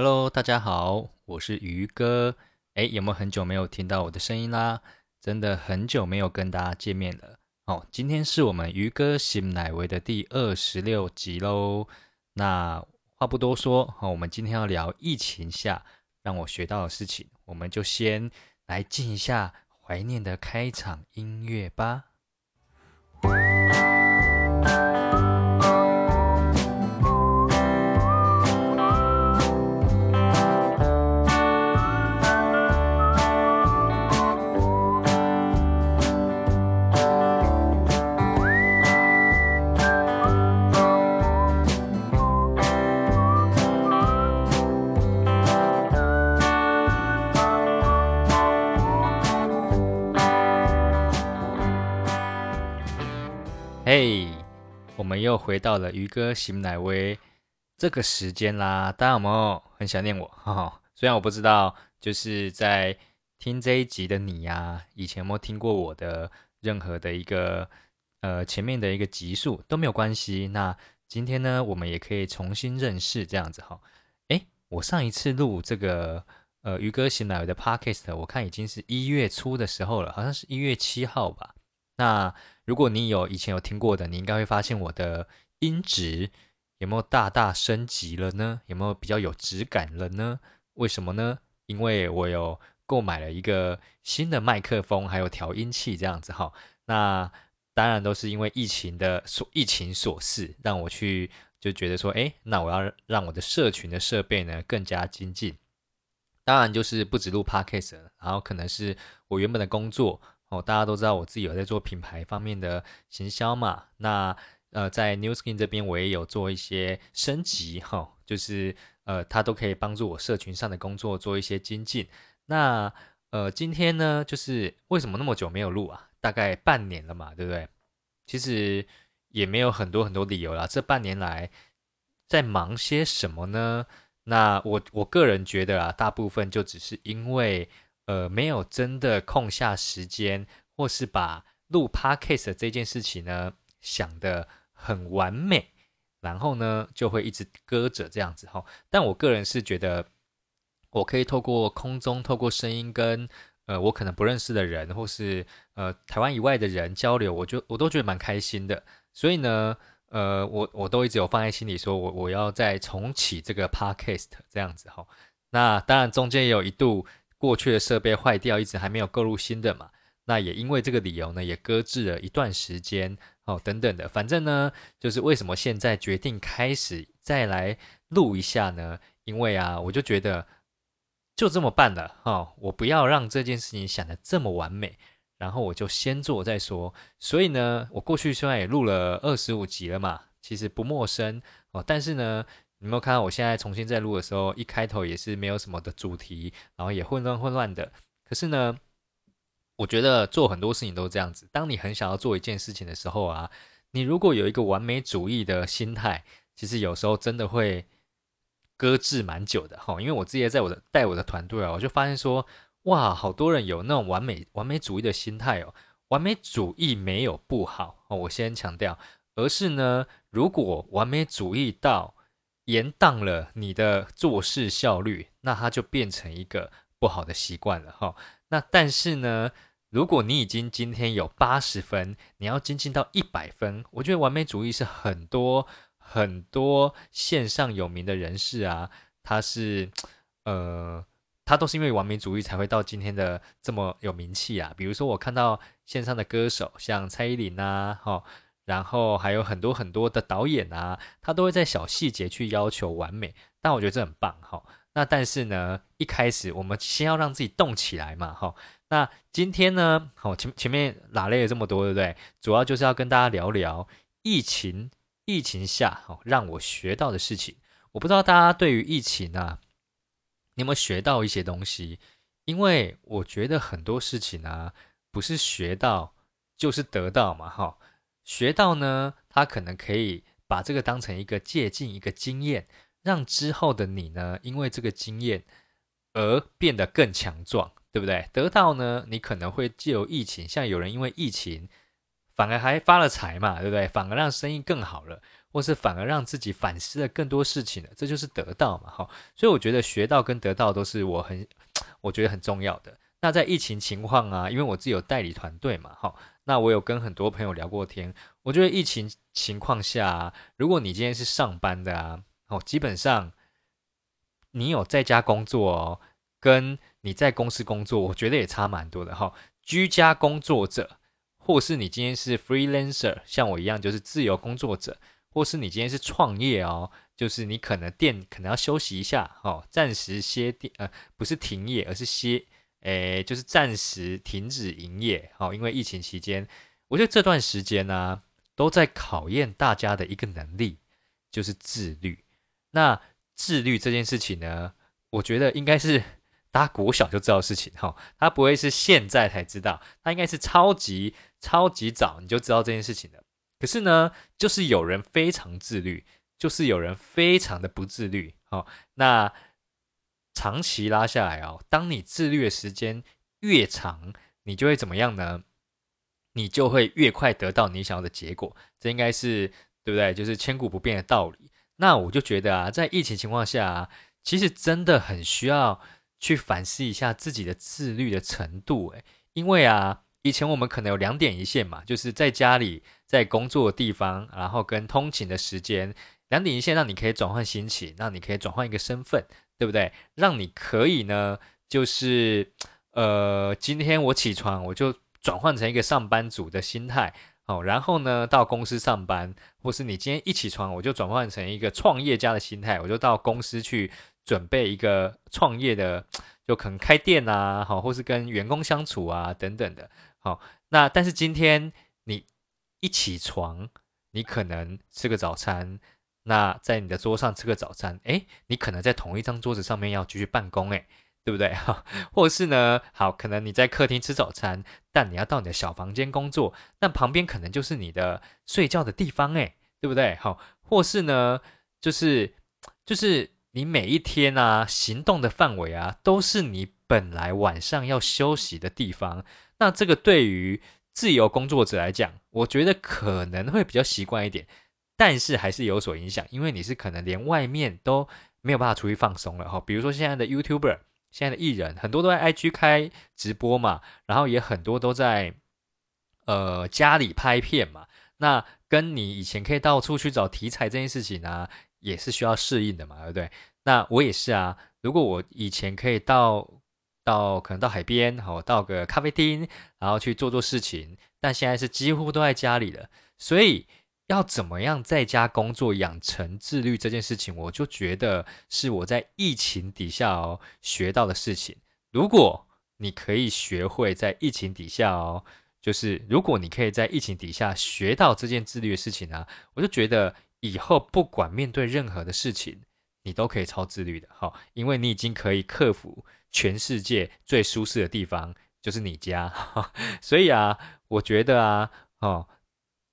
Hello，大家好，我是鱼哥。哎，有没有很久没有听到我的声音啦？真的很久没有跟大家见面了。哦，今天是我们鱼哥新奶维的第二十六集喽。那话不多说，哦，我们今天要聊疫情下让我学到的事情，我们就先来进一下怀念的开场音乐吧。嘿，我们又回到了渔哥行乃威这个时间啦，大家有没有很想念我？哈哈，虽然我不知道，就是在听这一集的你呀，以前有没有听过我的任何的一个呃前面的一个集数都没有关系。那今天呢，我们也可以重新认识这样子哈。诶，我上一次录这个呃渔哥行乃威的 podcast，我看已经是一月初的时候了，好像是一月七号吧。那如果你有以前有听过的，你应该会发现我的音质有没有大大升级了呢？有没有比较有质感了呢？为什么呢？因为我有购买了一个新的麦克风，还有调音器这样子哈。那当然都是因为疫情的所疫情所示，让我去就觉得说，哎，那我要让我的社群的设备呢更加精进。当然就是不止录 podcast，然后可能是我原本的工作。哦，大家都知道我自己有在做品牌方面的行销嘛。那呃，在 New Skin 这边我也有做一些升级哈，就是呃，它都可以帮助我社群上的工作做一些精进。那呃，今天呢，就是为什么那么久没有录啊？大概半年了嘛，对不对？其实也没有很多很多理由啦。这半年来在忙些什么呢？那我我个人觉得啊，大部分就只是因为。呃，没有真的空下时间，或是把录 podcast 这件事情呢想的很完美，然后呢就会一直搁着这样子哈。但我个人是觉得，我可以透过空中，透过声音跟呃我可能不认识的人，或是呃台湾以外的人交流，我就我都觉得蛮开心的。所以呢，呃，我我都一直有放在心里，说我我要再重启这个 podcast 这样子哈。那当然中间也有一度。过去的设备坏掉，一直还没有购入新的嘛？那也因为这个理由呢，也搁置了一段时间哦，等等的。反正呢，就是为什么现在决定开始再来录一下呢？因为啊，我就觉得就这么办了哈，我不要让这件事情想的这么完美，然后我就先做再说。所以呢，我过去虽然也录了二十五集了嘛，其实不陌生哦，但是呢。有没有看到我现在重新在录的时候，一开头也是没有什么的主题，然后也混乱混乱的。可是呢，我觉得做很多事情都是这样子。当你很想要做一件事情的时候啊，你如果有一个完美主义的心态，其实有时候真的会搁置蛮久的哈。因为我之前在我的带我的团队啊，我就发现说，哇，好多人有那种完美完美主义的心态哦。完美主义没有不好哦，我先强调，而是呢，如果完美主义到延宕了你的做事效率，那它就变成一个不好的习惯了哈。那但是呢，如果你已经今天有八十分，你要精进到一百分，我觉得完美主义是很多很多线上有名的人士啊，他是呃，他都是因为完美主义才会到今天的这么有名气啊。比如说我看到线上的歌手，像蔡依林啊，哈。然后还有很多很多的导演啊，他都会在小细节去要求完美，但我觉得这很棒哈。那但是呢，一开始我们先要让自己动起来嘛哈。那今天呢，好前前面拉累了这么多，对不对？主要就是要跟大家聊聊疫情疫情下哈让我学到的事情。我不知道大家对于疫情啊，你有没有学到一些东西？因为我觉得很多事情啊，不是学到就是得到嘛哈。学到呢，他可能可以把这个当成一个借鉴，一个经验，让之后的你呢，因为这个经验而变得更强壮，对不对？得到呢，你可能会借由疫情，像有人因为疫情反而还发了财嘛，对不对？反而让生意更好了，或是反而让自己反思了更多事情了，这就是得到嘛，哈。所以我觉得学到跟得到都是我很我觉得很重要的。那在疫情情况啊，因为我自己有代理团队嘛，哈，那我有跟很多朋友聊过天。我觉得疫情情况下，如果你今天是上班的啊，哦，基本上你有在家工作哦，跟你在公司工作，我觉得也差蛮多的哈。居家工作者，或是你今天是 freelancer，像我一样就是自由工作者，或是你今天是创业哦，就是你可能店可能要休息一下哦，暂时歇店，呃，不是停业，而是歇。诶，就是暂时停止营业，好，因为疫情期间，我觉得这段时间呢，都在考验大家的一个能力，就是自律。那自律这件事情呢，我觉得应该是大家国小就知道事情，哈，他不会是现在才知道，他应该是超级超级早你就知道这件事情的。可是呢，就是有人非常自律，就是有人非常的不自律，好，那。长期拉下来哦，当你自律的时间越长，你就会怎么样呢？你就会越快得到你想要的结果。这应该是对不对？就是千古不变的道理。那我就觉得啊，在疫情情况下，其实真的很需要去反思一下自己的自律的程度。诶，因为啊，以前我们可能有两点一线嘛，就是在家里、在工作的地方，然后跟通勤的时间，两点一线，让你可以转换心情，让你可以转换一个身份。对不对？让你可以呢，就是呃，今天我起床，我就转换成一个上班族的心态，哦，然后呢，到公司上班，或是你今天一起床，我就转换成一个创业家的心态，我就到公司去准备一个创业的，就可能开店啊，好，或是跟员工相处啊，等等的，好。那但是今天你一起床，你可能吃个早餐。那在你的桌上吃个早餐，诶，你可能在同一张桌子上面要继续办公，诶，对不对？哈，或是呢，好，可能你在客厅吃早餐，但你要到你的小房间工作，那旁边可能就是你的睡觉的地方，诶，对不对？好，或是呢，就是就是你每一天啊，行动的范围啊，都是你本来晚上要休息的地方。那这个对于自由工作者来讲，我觉得可能会比较习惯一点。但是还是有所影响，因为你是可能连外面都没有办法出去放松了哈。比如说现在的 YouTuber，现在的艺人很多都在 IG 开直播嘛，然后也很多都在呃家里拍片嘛。那跟你以前可以到处去找题材这件事情呢，也是需要适应的嘛，对不对？那我也是啊。如果我以前可以到到可能到海边，好到个咖啡厅，然后去做做事情，但现在是几乎都在家里了，所以。要怎么样在家工作养成自律这件事情，我就觉得是我在疫情底下哦学到的事情。如果你可以学会在疫情底下哦，就是如果你可以在疫情底下学到这件自律的事情呢，我就觉得以后不管面对任何的事情，你都可以超自律的哈，因为你已经可以克服全世界最舒适的地方就是你家，所以啊，我觉得啊，哦。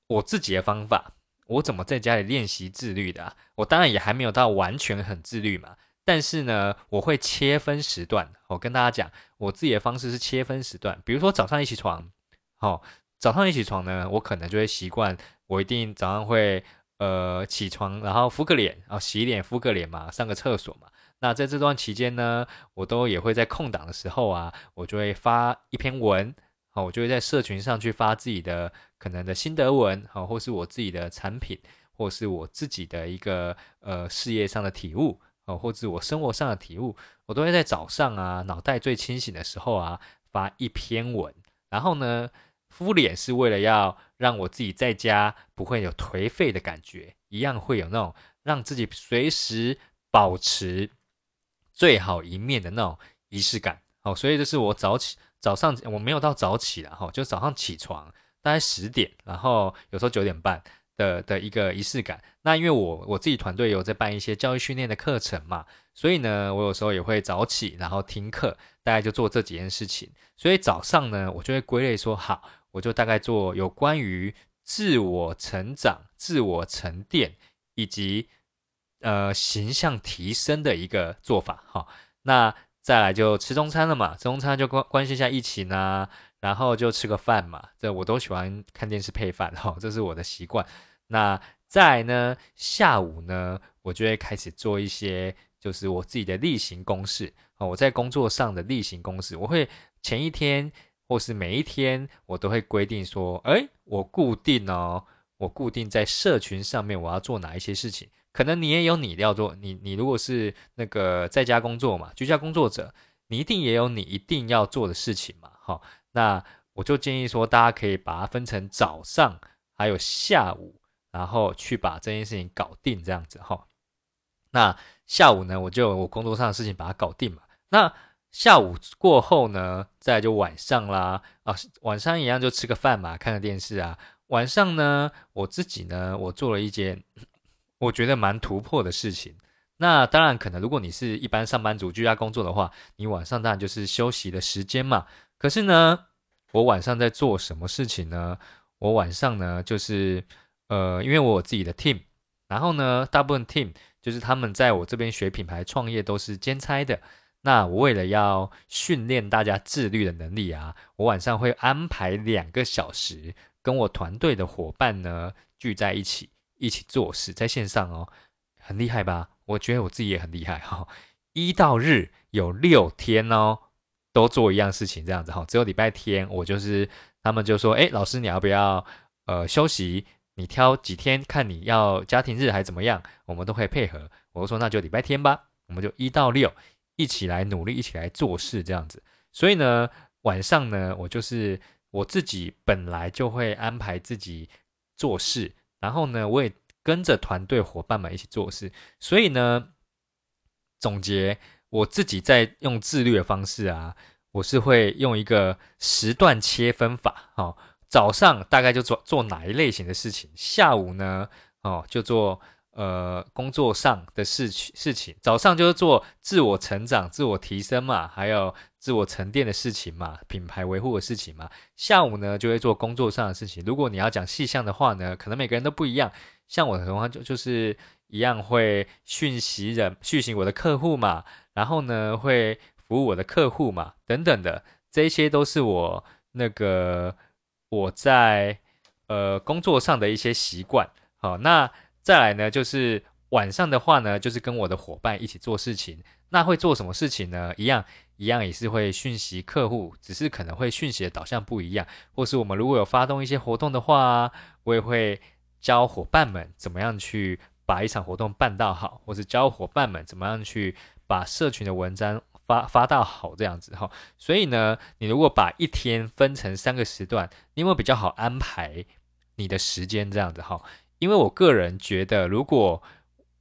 我自己的方法，我怎么在家里练习自律的？我当然也还没有到完全很自律嘛，但是呢，我会切分时段。我跟大家讲，我自己的方式是切分时段。比如说早上一起床，好，早上一起床呢，我可能就会习惯，我一定早上会呃起床，然后敷个脸，然后洗脸敷个脸嘛，上个厕所嘛。那在这段期间呢，我都也会在空档的时候啊，我就会发一篇文。我就会在社群上去发自己的可能的心得文，好，或是我自己的产品，或是我自己的一个呃事业上的体悟，哦，或者我生活上的体悟，我都会在早上啊，脑袋最清醒的时候啊，发一篇文。然后呢，敷脸是为了要让我自己在家不会有颓废的感觉，一样会有那种让自己随时保持最好一面的那种仪式感。好，所以这是我早起。早上我没有到早起了哈，就早上起床大概十点，然后有时候九点半的的一个仪式感。那因为我我自己团队有在办一些教育训练的课程嘛，所以呢，我有时候也会早起，然后听课，大概就做这几件事情。所以早上呢，我就会归类说好，我就大概做有关于自我成长、自我沉淀以及呃形象提升的一个做法哈。那再来就吃中餐了嘛，中餐就关关心一下疫情啊，然后就吃个饭嘛，这我都喜欢看电视配饭哈，这是我的习惯。那再呢，下午呢，我就会开始做一些，就是我自己的例行公事啊。我在工作上的例行公事，我会前一天或是每一天，我都会规定说，哎，我固定哦，我固定在社群上面我要做哪一些事情。可能你也有你要做，你你如果是那个在家工作嘛，居家工作者，你一定也有你一定要做的事情嘛。好，那我就建议说，大家可以把它分成早上还有下午。然后去把这件事情搞定，这样子哈。那下午呢，我就我工作上的事情把它搞定嘛。那下午过后呢，再就晚上啦啊，晚上一样就吃个饭嘛，看个电视啊。晚上呢，我自己呢，我做了一件我觉得蛮突破的事情。那当然，可能如果你是一般上班族居家工作的话，你晚上当然就是休息的时间嘛。可是呢，我晚上在做什么事情呢？我晚上呢，就是。呃，因为我有自己的 team，然后呢，大部分 team 就是他们在我这边学品牌创业都是兼差的。那我为了要训练大家自律的能力啊，我晚上会安排两个小时，跟我团队的伙伴呢聚在一起，一起做事，在线上哦，很厉害吧？我觉得我自己也很厉害哈。一到日有六天哦，都做一样事情这样子哈，只有礼拜天我就是他们就说，哎，老师你要不要呃休息？你挑几天看你要家庭日还怎么样，我们都可以配合。我说那就礼拜天吧，我们就一到六一起来努力，一起来做事这样子。所以呢，晚上呢，我就是我自己本来就会安排自己做事，然后呢，我也跟着团队伙伴们一起做事。所以呢，总结我自己在用自律的方式啊，我是会用一个时段切分法，哦。早上大概就做做哪一类型的事情，下午呢，哦，就做呃工作上的事情事情。早上就是做自我成长、自我提升嘛，还有自我沉淀的事情嘛，品牌维护的事情嘛。下午呢，就会做工作上的事情。如果你要讲细项的话呢，可能每个人都不一样。像我的话，就就是一样会讯息人、讯息我的客户嘛，然后呢，会服务我的客户嘛，等等的，这些都是我那个。我在呃工作上的一些习惯，好，那再来呢，就是晚上的话呢，就是跟我的伙伴一起做事情。那会做什么事情呢？一样一样也是会讯息客户，只是可能会讯息的导向不一样。或是我们如果有发动一些活动的话，我也会教伙伴们怎么样去把一场活动办到好，或是教伙伴们怎么样去把社群的文章。发发到好这样子哈，所以呢，你如果把一天分成三个时段，你有没有比较好安排你的时间这样子哈？因为我个人觉得，如果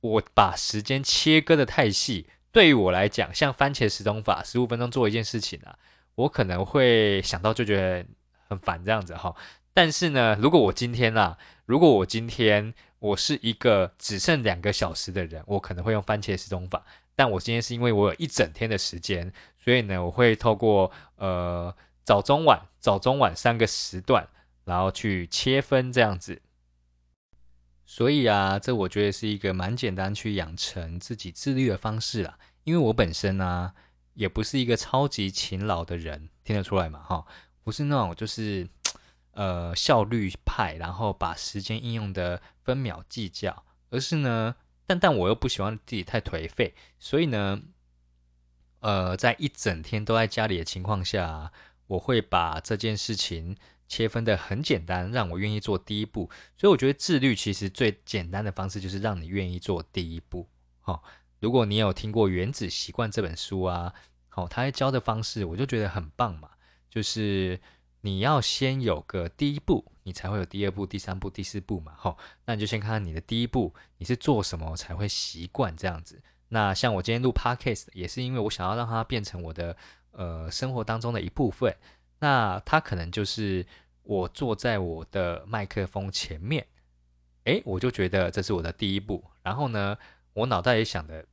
我把时间切割的太细，对于我来讲，像番茄时钟法，十五分钟做一件事情啊，我可能会想到就觉得很烦这样子哈。但是呢，如果我今天啊，如果我今天我是一个只剩两个小时的人，我可能会用番茄时钟法。但我今天是因为我有一整天的时间，所以呢，我会透过呃早中晚早中晚三个时段，然后去切分这样子。所以啊，这我觉得是一个蛮简单去养成自己自律的方式啦。因为我本身呢，也不是一个超级勤劳的人，听得出来嘛？哈，不是那种就是呃效率派，然后把时间应用的分秒计较，而是呢。但但我又不喜欢自己太颓废，所以呢，呃，在一整天都在家里的情况下，我会把这件事情切分的很简单，让我愿意做第一步。所以我觉得自律其实最简单的方式就是让你愿意做第一步。好，如果你有听过《原子习惯》这本书啊，好，他教的方式我就觉得很棒嘛，就是你要先有个第一步。你才会有第二步、第三步、第四步嘛，吼，那你就先看看你的第一步，你是做什么才会习惯这样子。那像我今天录 podcast 也是因为我想要让它变成我的呃生活当中的一部分。那他可能就是我坐在我的麦克风前面，诶，我就觉得这是我的第一步。然后呢，我脑袋也想的，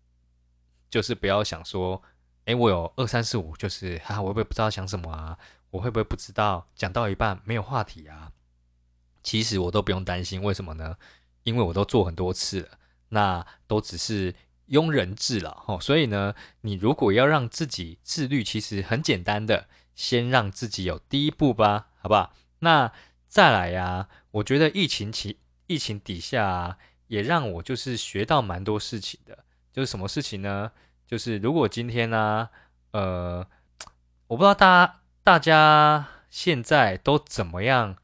就是不要想说，诶，我有二三四五，就是哈，我会不会不知道想什么啊？我会不会不知道讲到一半没有话题啊？其实我都不用担心，为什么呢？因为我都做很多次了，那都只是庸人自扰。所以呢，你如果要让自己自律，其实很简单的，先让自己有第一步吧，好不好？那再来呀，我觉得疫情期疫情底下也让我就是学到蛮多事情的。就是什么事情呢？就是如果今天呢，呃，我不知道大家大家现在都怎么样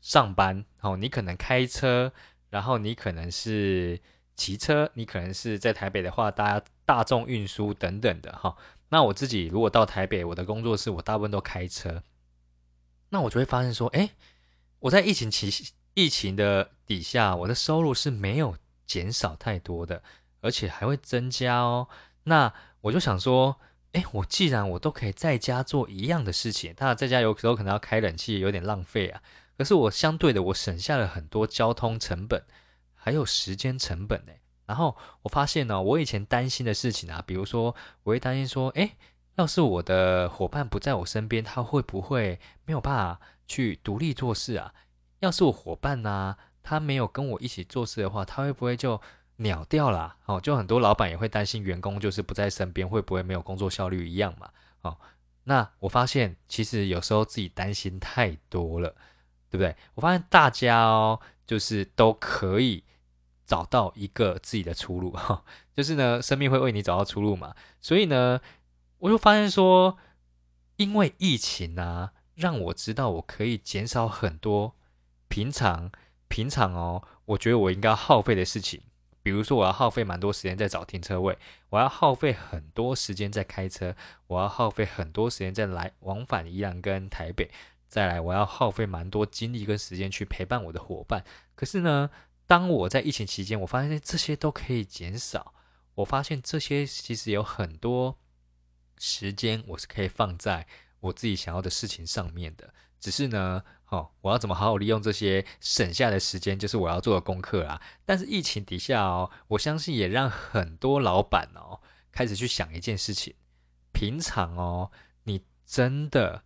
上班哦？你可能开车，然后你可能是骑车，你可能是在台北的话，大家大众运输等等的哈。那我自己如果到台北，我的工作室我大部分都开车，那我就会发现说，哎，我在疫情期疫情的底下，我的收入是没有减少太多的。而且还会增加哦，那我就想说，哎，我既然我都可以在家做一样的事情，那在家有时候可能要开冷气，有点浪费啊。可是我相对的，我省下了很多交通成本，还有时间成本呢。然后我发现呢，我以前担心的事情啊，比如说我会担心说，哎，要是我的伙伴不在我身边，他会不会没有办法去独立做事啊？要是我伙伴呢，他没有跟我一起做事的话，他会不会就？秒掉了，哦，就很多老板也会担心员工就是不在身边，会不会没有工作效率一样嘛？哦，那我发现其实有时候自己担心太多了，对不对？我发现大家哦，就是都可以找到一个自己的出路，哈，就是呢，生命会为你找到出路嘛。所以呢，我就发现说，因为疫情啊，让我知道我可以减少很多平常平常哦，我觉得我应该耗费的事情。比如说，我要耗费蛮多时间在找停车位，我要耗费很多时间在开车，我要耗费很多时间在来往返宜兰跟台北，再来我要耗费蛮多精力跟时间去陪伴我的伙伴。可是呢，当我在疫情期间，我发现这些都可以减少，我发现这些其实有很多时间我是可以放在我自己想要的事情上面的，只是呢。哦，我要怎么好好利用这些省下的时间，就是我要做的功课啦。但是疫情底下哦，我相信也让很多老板哦开始去想一件事情：平常哦，你真的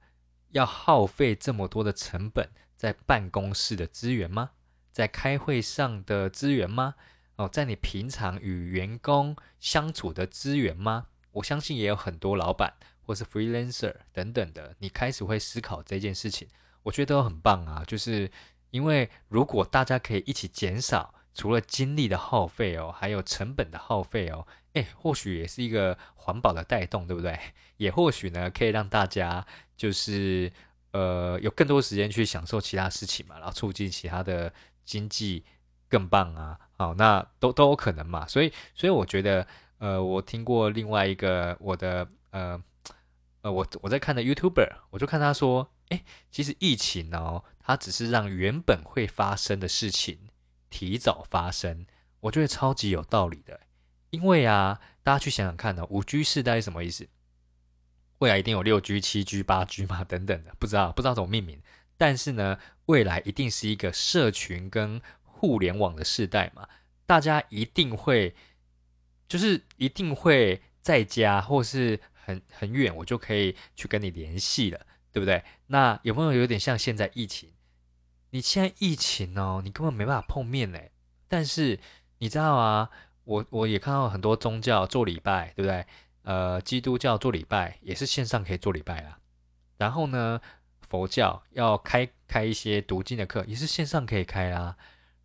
要耗费这么多的成本在办公室的资源吗？在开会上的资源吗？哦，在你平常与员工相处的资源吗？我相信也有很多老板或是 freelancer 等等的，你开始会思考这件事情。我觉得都很棒啊，就是因为如果大家可以一起减少除了精力的耗费哦，还有成本的耗费哦，诶，或许也是一个环保的带动，对不对？也或许呢，可以让大家就是呃有更多时间去享受其他事情嘛，然后促进其他的经济更棒啊，好，那都都有可能嘛。所以，所以我觉得呃，我听过另外一个我的呃呃，我我在看的 YouTuber，我就看他说。哎，其实疫情哦，它只是让原本会发生的事情提早发生，我觉得超级有道理的。因为啊，大家去想想看呢，五 G 世代是什么意思？未来一定有六 G、七 G、八 G 嘛，等等的，不知道不知道怎么命名。但是呢，未来一定是一个社群跟互联网的时代嘛，大家一定会，就是一定会在家或是很很远，我就可以去跟你联系了。对不对？那有没有有点像现在疫情？你现在疫情哦，你根本没办法碰面呢。但是你知道啊，我我也看到很多宗教做礼拜，对不对？呃，基督教做礼拜也是线上可以做礼拜啦。然后呢，佛教要开开一些读经的课，也是线上可以开啦。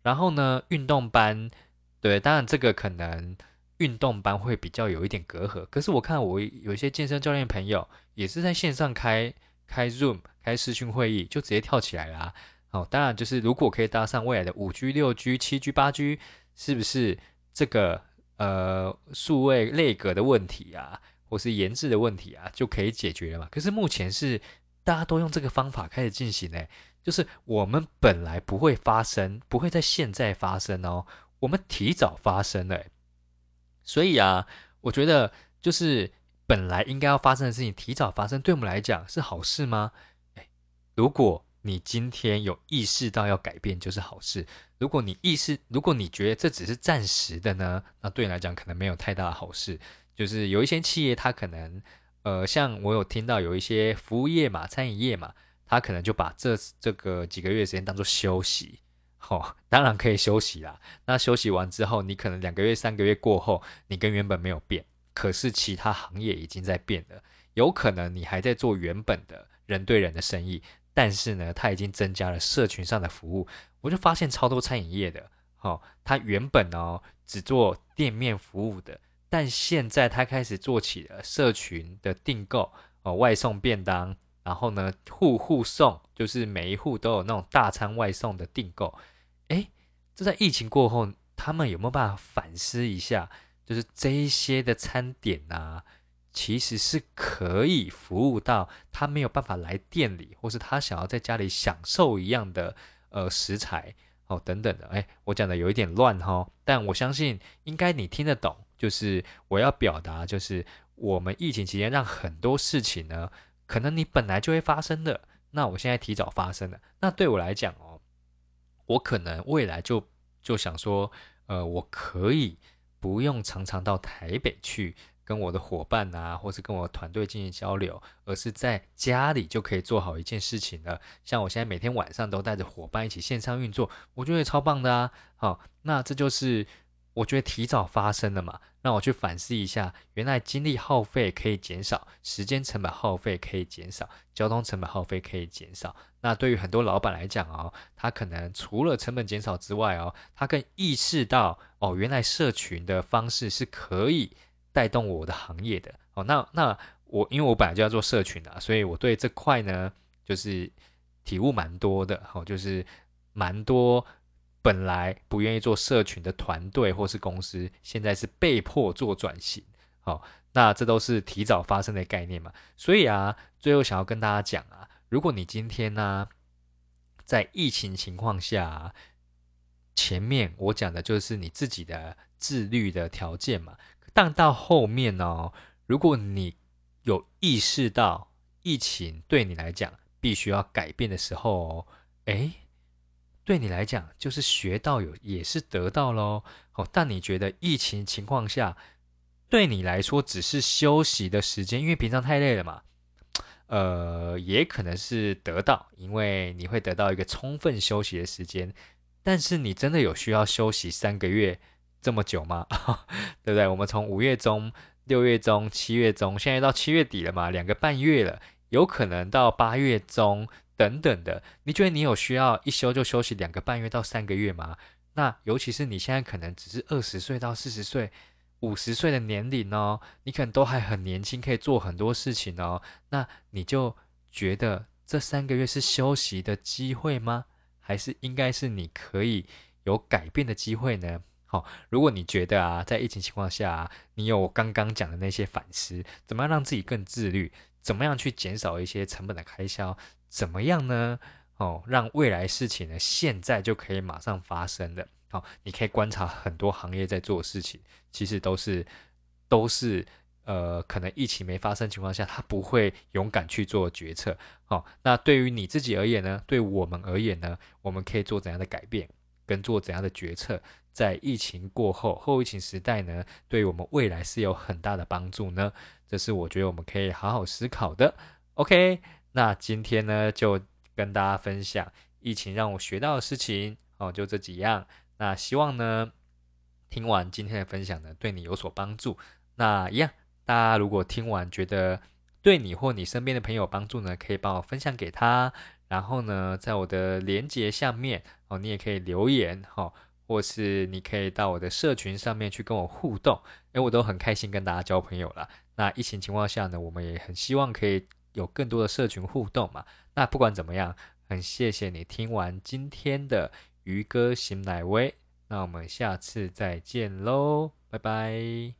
然后呢，运动班，对，当然这个可能运动班会比较有一点隔阂。可是我看我有一些健身教练朋友也是在线上开。开 Zoom 开视讯会议就直接跳起来啦。哦，当然就是如果可以搭上未来的五 G、六 G、七 G、八 G，是不是这个呃数位类格的问题啊，或是研制的问题啊，就可以解决了嘛？可是目前是大家都用这个方法开始进行呢，就是我们本来不会发生，不会在现在发生哦，我们提早发生了，所以啊，我觉得就是。本来应该要发生的事情提早发生，对我们来讲是好事吗？诶，如果你今天有意识到要改变，就是好事。如果你意识，如果你觉得这只是暂时的呢，那对你来讲可能没有太大的好事。就是有一些企业，它可能，呃，像我有听到有一些服务业嘛、餐饮业嘛，他可能就把这这个几个月时间当做休息。哦，当然可以休息啦。那休息完之后，你可能两个月、三个月过后，你跟原本没有变。可是其他行业已经在变了，有可能你还在做原本的人对人的生意，但是呢，它已经增加了社群上的服务。我就发现超多餐饮业的哦，他原本哦只做店面服务的，但现在他开始做起了社群的订购哦，外送便当，然后呢户户送，就是每一户都有那种大餐外送的订购。诶，这在疫情过后，他们有没有办法反思一下？就是这一些的餐点啊，其实是可以服务到他没有办法来店里，或是他想要在家里享受一样的呃食材哦等等的。哎，我讲的有一点乱哈，但我相信应该你听得懂。就是我要表达，就是我们疫情期间让很多事情呢，可能你本来就会发生的，那我现在提早发生了。那对我来讲哦，我可能未来就就想说，呃，我可以。不用常常到台北去跟我的伙伴啊，或是跟我团队进行交流，而是在家里就可以做好一件事情了。像我现在每天晚上都带着伙伴一起线上运作，我觉得超棒的啊！好，那这就是。我觉得提早发生了嘛，让我去反思一下，原来精力耗费可以减少，时间成本耗费可以减少，交通成本耗费可以减少。那对于很多老板来讲哦，他可能除了成本减少之外哦，他更意识到哦，原来社群的方式是可以带动我的行业的哦。那那我因为我本来就要做社群的，所以我对这块呢就是体悟蛮多的，哦，就是蛮多。本来不愿意做社群的团队或是公司，现在是被迫做转型。好，那这都是提早发生的概念嘛？所以啊，最后想要跟大家讲啊，如果你今天呢，在疫情情况下，前面我讲的就是你自己的自律的条件嘛。但到后面呢，如果你有意识到疫情对你来讲必须要改变的时候，诶。对你来讲，就是学到有也是得到喽。哦，但你觉得疫情情况下，对你来说只是休息的时间，因为平常太累了嘛。呃，也可能是得到，因为你会得到一个充分休息的时间。但是你真的有需要休息三个月这么久吗？对不对？我们从五月中、六月中、七月中，现在到七月底了嘛，两个半月了，有可能到八月中。等等的，你觉得你有需要一休就休息两个半月到三个月吗？那尤其是你现在可能只是二十岁到四十岁、五十岁的年龄哦，你可能都还很年轻，可以做很多事情哦。那你就觉得这三个月是休息的机会吗？还是应该是你可以有改变的机会呢？好，如果你觉得啊，在疫情情况下，你有刚刚讲的那些反思，怎么样让自己更自律？怎么样去减少一些成本的开销？怎么样呢？哦，让未来事情呢，现在就可以马上发生的。好，你可以观察很多行业在做事情，其实都是都是呃，可能疫情没发生情况下，他不会勇敢去做决策。好，那对于你自己而言呢？对我们而言呢？我们可以做怎样的改变，跟做怎样的决策，在疫情过后后疫情时代呢，对我们未来是有很大的帮助呢？这是我觉得我们可以好好思考的。OK。那今天呢，就跟大家分享疫情让我学到的事情哦，就这几样。那希望呢，听完今天的分享呢，对你有所帮助。那一样，大家如果听完觉得对你或你身边的朋友帮助呢，可以帮我分享给他。然后呢，在我的连接下面哦，你也可以留言哈，或是你可以到我的社群上面去跟我互动。诶，我都很开心跟大家交朋友了。那疫情情况下呢，我们也很希望可以。有更多的社群互动嘛？那不管怎么样，很谢谢你听完今天的鱼哥醒奶威，那我们下次再见喽，拜拜。